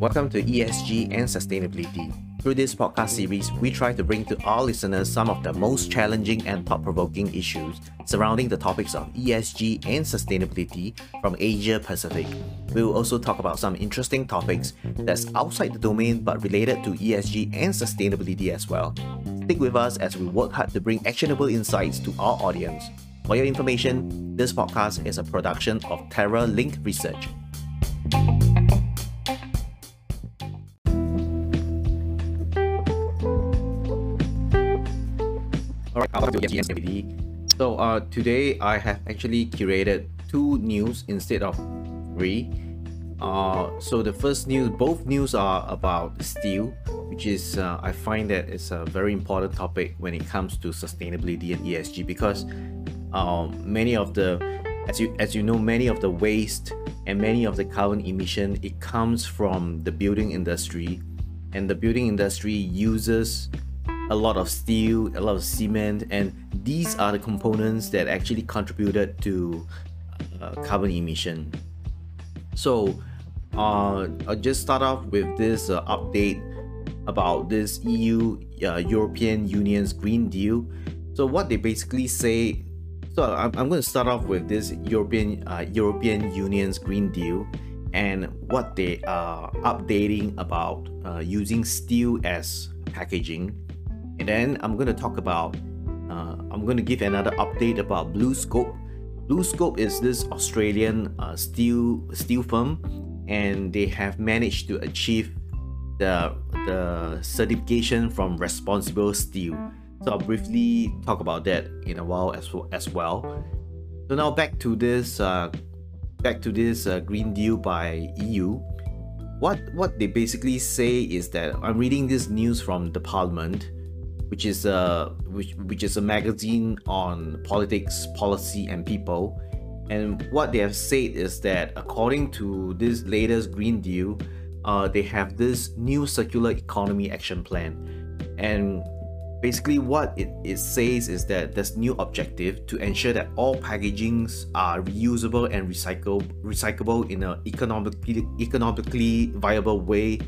Welcome to ESG and Sustainability. Through this podcast series, we try to bring to our listeners some of the most challenging and thought provoking issues surrounding the topics of ESG and sustainability from Asia Pacific. We will also talk about some interesting topics that's outside the domain but related to ESG and sustainability as well. Stick with us as we work hard to bring actionable insights to our audience. For your information, this podcast is a production of Terra Link Research. Alright, welcome to ESG So uh, today I have actually curated two news instead of three. Uh, so the first news, both news are about steel, which is uh, I find that it's a very important topic when it comes to sustainability and ESG because um, many of the, as you as you know, many of the waste and many of the carbon emission it comes from the building industry, and the building industry uses a lot of steel, a lot of cement, and these are the components that actually contributed to uh, carbon emission. So, uh, I'll just start off with this uh, update about this EU uh, European Union's Green Deal. So, what they basically say. So, I'm, I'm going to start off with this European uh, European Union's Green Deal and what they are updating about uh, using steel as packaging and then I'm going to talk about, uh, I'm going to give another update about BlueScope. BlueScope is this Australian uh, steel steel firm, and they have managed to achieve the the certification from Responsible Steel. So I'll briefly talk about that in a while as well. As well. So now back to this uh, back to this uh, Green Deal by EU. What what they basically say is that I'm reading this news from the Parliament which is a which, which is a magazine on politics, policy, and people. And what they have said is that according to this latest Green Deal, uh, they have this new circular economy action plan. And basically what it, it says is that there's new objective to ensure that all packagings are reusable and recycle, recyclable in an economically, economically viable way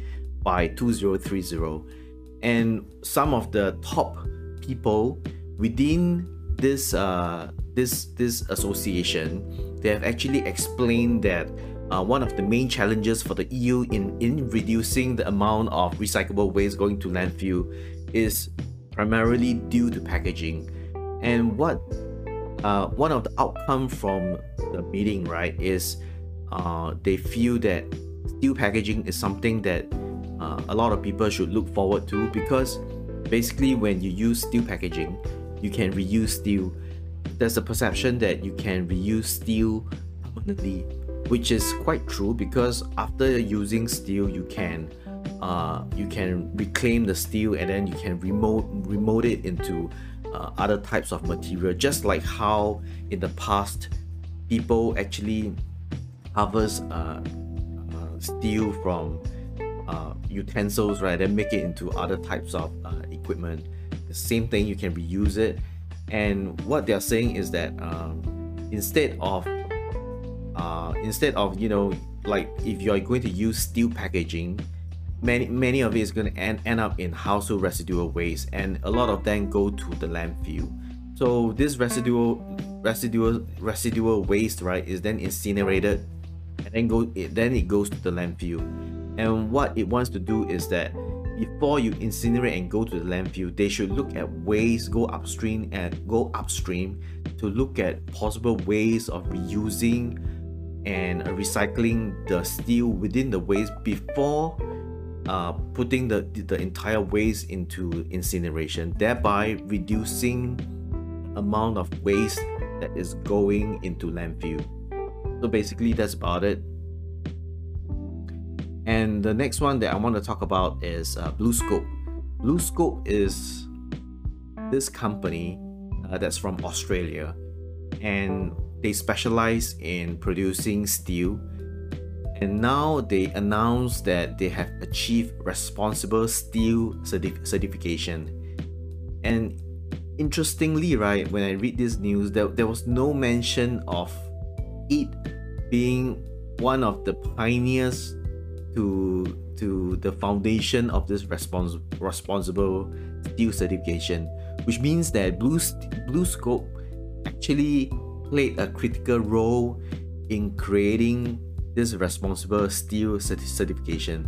by 2030 and some of the top people within this uh, this this association they have actually explained that uh, one of the main challenges for the EU in, in reducing the amount of recyclable waste going to landfill is primarily due to packaging. And what uh, one of the outcome from the meeting, right, is uh, they feel that steel packaging is something that uh, a lot of people should look forward to because basically when you use steel packaging you can reuse steel there's a perception that you can reuse steel permanently which is quite true because after using steel you can uh, you can reclaim the steel and then you can remote remote it into uh, other types of material just like how in the past people actually harvest uh, uh steel from uh, utensils, right, then make it into other types of uh, equipment. The same thing, you can reuse it. And what they're saying is that um, instead of instead of you know like if you're going to use steel packaging, many many of it is going to end, end up in household residual waste, and a lot of them go to the landfill. So this residual residual residual waste, right, is then incinerated, and then go it, then it goes to the landfill and what it wants to do is that before you incinerate and go to the landfill, they should look at ways, go upstream and go upstream to look at possible ways of reusing and recycling the steel within the waste before uh, putting the, the entire waste into incineration, thereby reducing amount of waste that is going into landfill. So basically that's about it. And the next one that I want to talk about is uh, BlueScope. BlueScope is this company uh, that's from Australia and they specialize in producing steel. And now they announced that they have achieved responsible steel certif- certification. And interestingly, right, when I read this news, there, there was no mention of it being one of the pioneers to to the foundation of this respons- responsible steel certification, which means that Blue BlueScope actually played a critical role in creating this responsible steel certification.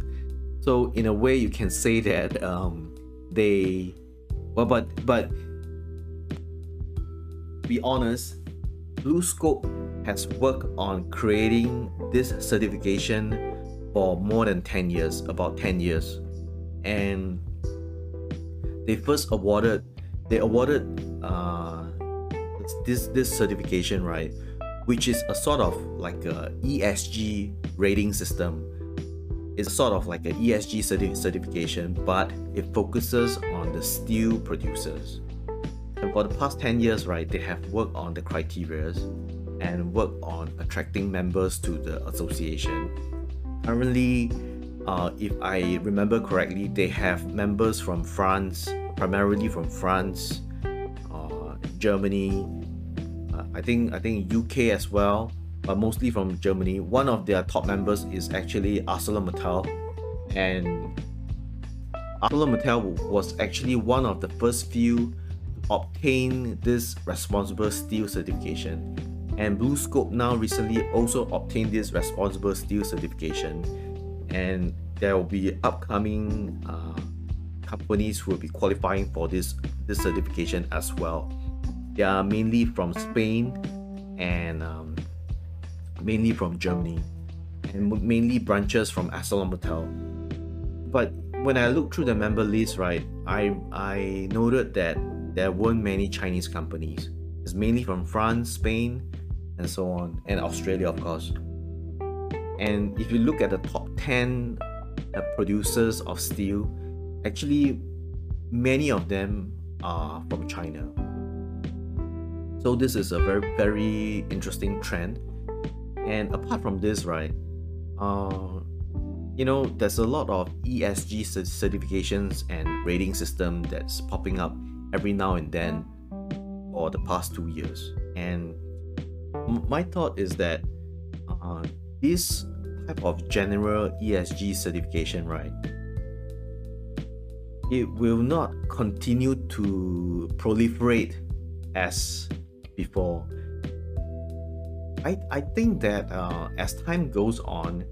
So in a way, you can say that um, they, well, but but be honest, BlueScope has worked on creating this certification for more than 10 years, about 10 years. And they first awarded, they awarded uh, this, this certification, right? Which is a sort of like a ESG rating system. It's sort of like an ESG certi- certification, but it focuses on the steel producers. And for the past 10 years, right, they have worked on the criterias and worked on attracting members to the association. Currently, uh, if I remember correctly, they have members from France, primarily from France, uh, Germany, I think I think UK as well, but mostly from Germany. One of their top members is actually ArcelorMittal, and ArcelorMittal was actually one of the first few to obtain this responsible steel certification. And BlueScope now recently also obtained this responsible steel certification. And there will be upcoming uh, companies who will be qualifying for this this certification as well they are mainly from Spain and um, mainly from Germany and mainly branches from ArcelorMittal but when I look through the member list right I I noted that there weren't many Chinese companies it's mainly from France Spain and so on, and Australia, of course. And if you look at the top 10 uh, producers of steel, actually, many of them are from China. So, this is a very, very interesting trend. And apart from this, right, uh, you know, there's a lot of ESG certifications and rating system that's popping up every now and then for the past two years. And my thought is that uh, this type of general ESG certification, right, it will not continue to proliferate as before. I, I think that uh, as time goes on,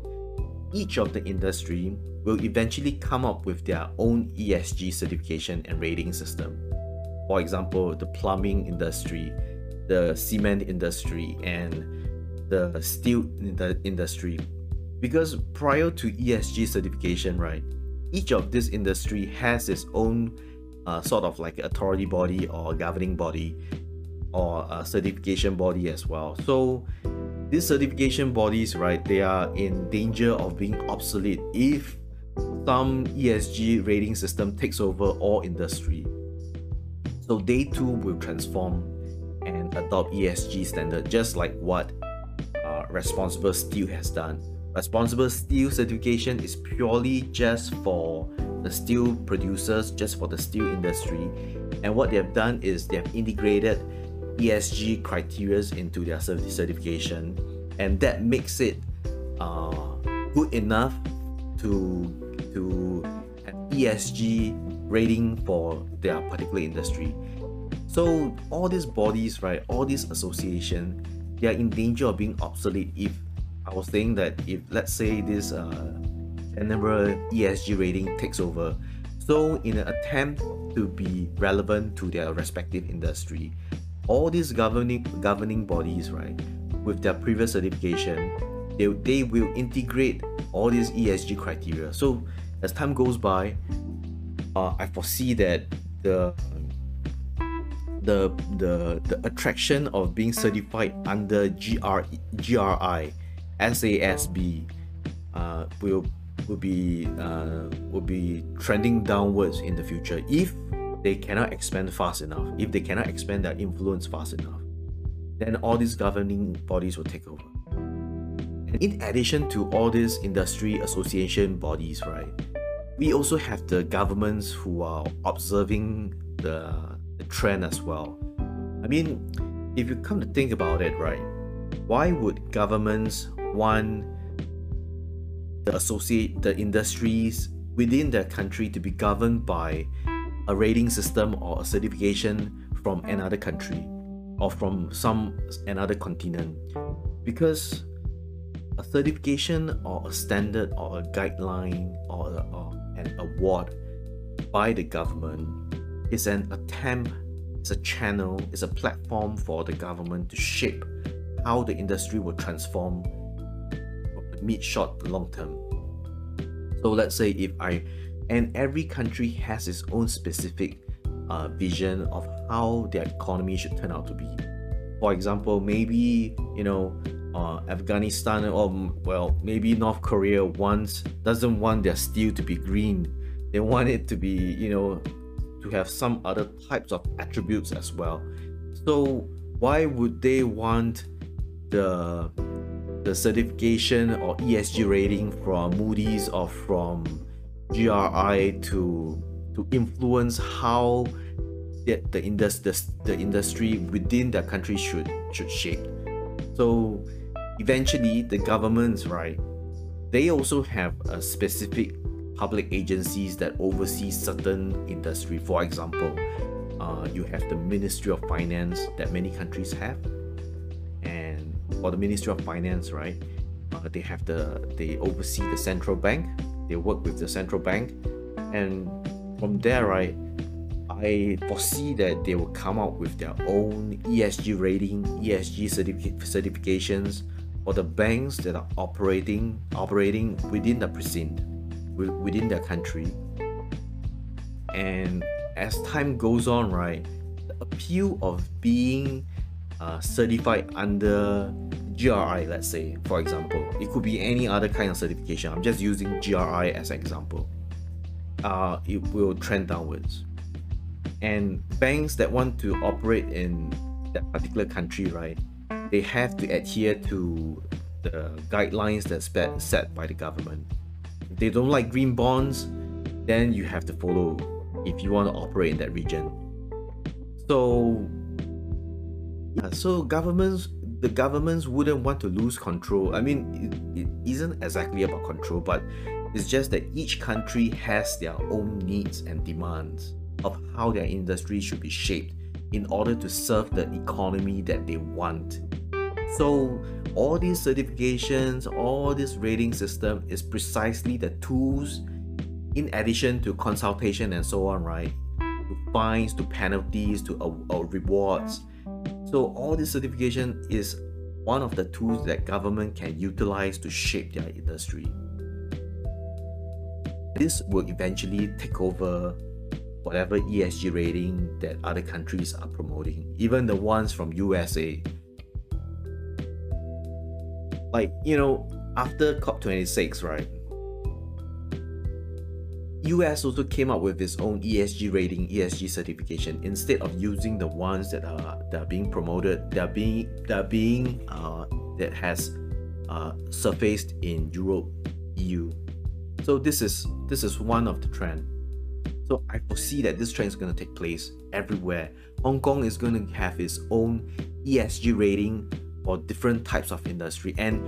each of the industry will eventually come up with their own ESG certification and rating system. For example, the plumbing industry the cement industry and the steel industry because prior to ESG certification right each of this industry has its own uh, sort of like authority body or governing body or a certification body as well so these certification bodies right they are in danger of being obsolete if some ESG rating system takes over all industry so they too will transform and adopt ESG standard, just like what uh, Responsible Steel has done. Responsible Steel certification is purely just for the steel producers, just for the steel industry. And what they have done is they have integrated ESG criteria into their certification, and that makes it uh, good enough to to have ESG rating for their particular industry. So all these bodies, right, all these association, they are in danger of being obsolete if I was saying that if let's say this uh, general ESG rating takes over. So in an attempt to be relevant to their respective industry, all these governing governing bodies, right, with their previous certification, they, they will integrate all these ESG criteria. So as time goes by, uh, I foresee that the the the the attraction of being certified under GR, GRI, SASB, uh, will will be uh, will be trending downwards in the future if they cannot expand fast enough. If they cannot expand their influence fast enough, then all these governing bodies will take over. And in addition to all these industry association bodies, right, we also have the governments who are observing the the trend as well. I mean, if you come to think about it, right, why would governments want the associate the industries within their country to be governed by a rating system or a certification from another country or from some another continent. Because a certification or a standard or a guideline or, a, or an award by the government is an attempt it's a channel it's a platform for the government to shape how the industry will transform mid short long term. So let's say if i and every country has its own specific uh, vision of how their economy should turn out to be. For example, maybe you know uh, Afghanistan or well maybe North Korea wants doesn't want their steel to be green. They want it to be you know to have some other types of attributes as well. So why would they want the the certification or ESG rating from Moody's or from GRI to to influence how the, the, indus- the, the industry within their country should should shape. So eventually the governments, right, they also have a specific public agencies that oversee certain industry. For example, uh, you have the Ministry of Finance that many countries have, and for the Ministry of Finance, right, uh, they have the they oversee the central bank. They work with the central bank, and from there, right, I foresee that they will come out with their own ESG rating, ESG certific- certifications for the banks that are operating operating within the precinct, within their country. And as time goes on, right, the appeal of being uh, certified under GRI, let's say, for example, it could be any other kind of certification. I'm just using GRI as an example uh, it will trend downwards. And banks that want to operate in that particular country, right, they have to adhere to the guidelines that's set by the government. If they don't like green bonds, then you have to follow if you want to operate in that region. So, yeah, so governments, the governments wouldn't want to lose control. I mean, it, it isn't exactly about control, but it's just that each country has their own needs and demands of how their industry should be shaped in order to serve the economy that they want. So, all these certifications, all this rating system is precisely the tools, in addition to consultation and so on, right? To fines, to penalties, to uh, uh, rewards. So, all this certification is one of the tools that government can utilize to shape their industry this will eventually take over whatever ESG rating that other countries are promoting, even the ones from USA. Like, you know, after COP26, right? US also came up with its own ESG rating, ESG certification. Instead of using the ones that are that are being promoted, that are being that are being uh, that has uh, surfaced in Europe, EU, so this is this is one of the trend. So I foresee that this trend is going to take place everywhere. Hong Kong is going to have its own ESG rating for different types of industry and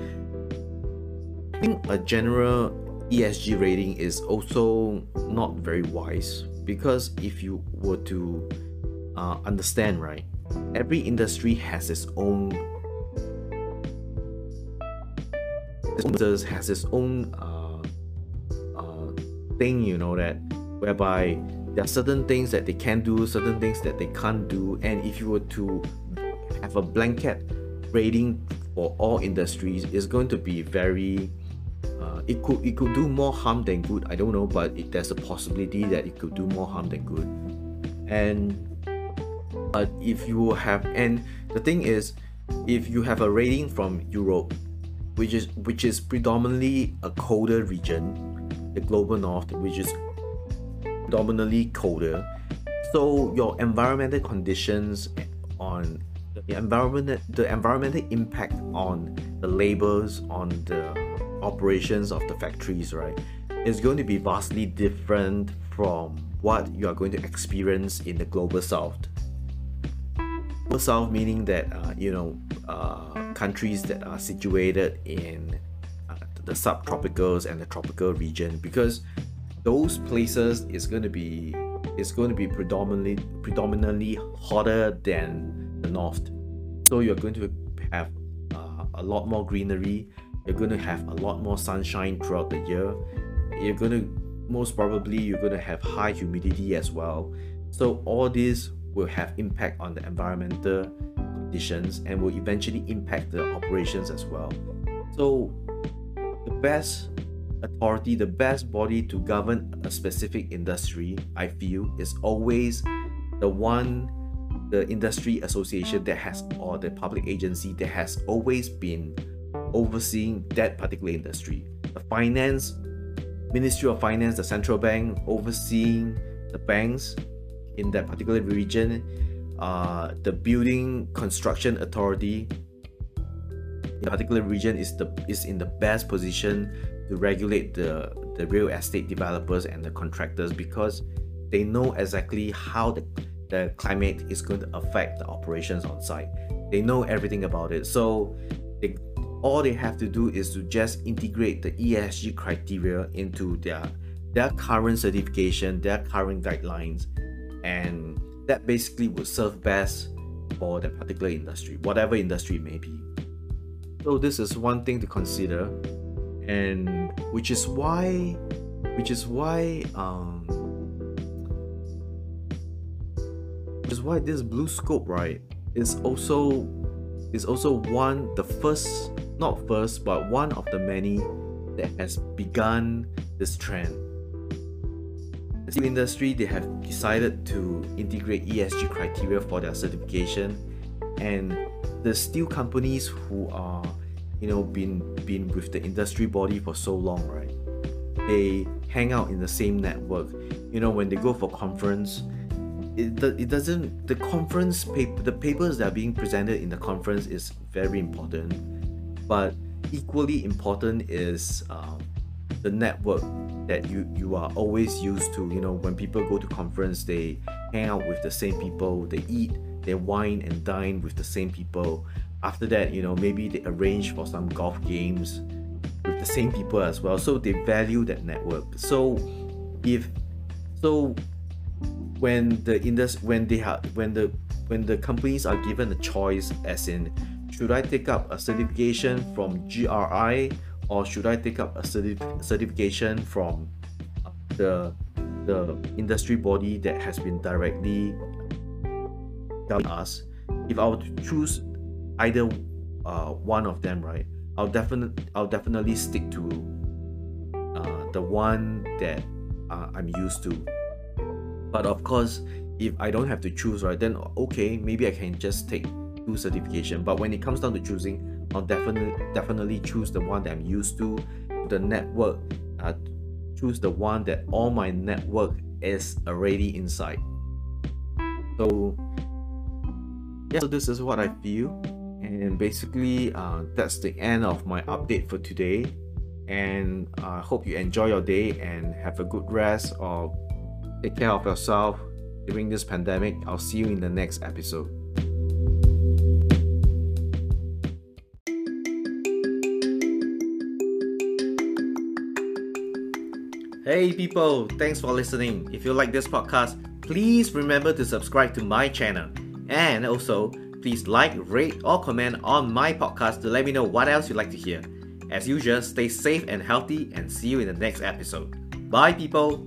I think a general ESG rating is also not very wise because if you were to uh, understand right every industry has its own has its own uh, thing, you know, that whereby there are certain things that they can do, certain things that they can't do, and if you were to have a blanket rating for all industries, it's going to be very uh, it could it could do more harm than good. I don't know, but it, there's a possibility that it could do more harm than good. And but if you have and the thing is, if you have a rating from Europe, which is which is predominantly a colder region, the global north, which is predominantly colder. So your environmental conditions on the environment, the environmental impact on the labors, on the operations of the factories, right, is going to be vastly different from what you are going to experience in the global south. Global south meaning that uh, you know uh, countries that are situated in uh, the subtropicals and the tropical region because those places is going to be is going to be predominantly predominantly hotter than the north so you're going to have uh, a lot more greenery you're going to have a lot more sunshine throughout the year you're going to most probably you're going to have high humidity as well so all this will have impact on the environmental conditions and will eventually impact the operations as well. So the best authority, the best body to govern a specific industry, I feel, is always the one the industry association that has or the public agency that has always been overseeing that particular industry. The finance, Ministry of Finance, the central bank overseeing the banks, in that particular region, uh, the building construction authority in a particular region is the is in the best position to regulate the the real estate developers and the contractors because they know exactly how the, the climate is going to affect the operations on site. They know everything about it. So they, all they have to do is to just integrate the ESG criteria into their their current certification, their current guidelines, and that basically would serve best for that particular industry, whatever industry it may be. So this is one thing to consider, and which is why, which is why, um, which is why this BlueScope right is also is also one the first, not first, but one of the many that has begun this trend. The steel industry they have decided to integrate ESG criteria for their certification. And the steel companies who are you know been been with the industry body for so long right they hang out in the same network. You know when they go for conference it, it doesn't the conference paper the papers that are being presented in the conference is very important but equally important is um, the network that you you are always used to. You know when people go to conference they hang out with the same people they eat they wine and dine with the same people. After that you know maybe they arrange for some golf games with the same people as well. So they value that network. So if so when the industry when they have when the when the companies are given a choice as in should i take up a certification from gri or should I take up a certif- certification from the the industry body that has been directly telling us? If I were to choose either uh, one of them, right, I'll definitely I'll definitely stick to uh, the one that uh, I'm used to. But of course, if I don't have to choose, right, then okay, maybe I can just take two certification. But when it comes down to choosing, I'll definitely definitely choose the one that I'm used to, the network, uh, choose the one that all my network is already inside. So yeah, so this is what I feel, and basically uh, that's the end of my update for today. And I uh, hope you enjoy your day and have a good rest or take care of yourself during this pandemic. I'll see you in the next episode. Hey people, thanks for listening. If you like this podcast, please remember to subscribe to my channel. And also, please like, rate, or comment on my podcast to let me know what else you'd like to hear. As usual, stay safe and healthy and see you in the next episode. Bye people!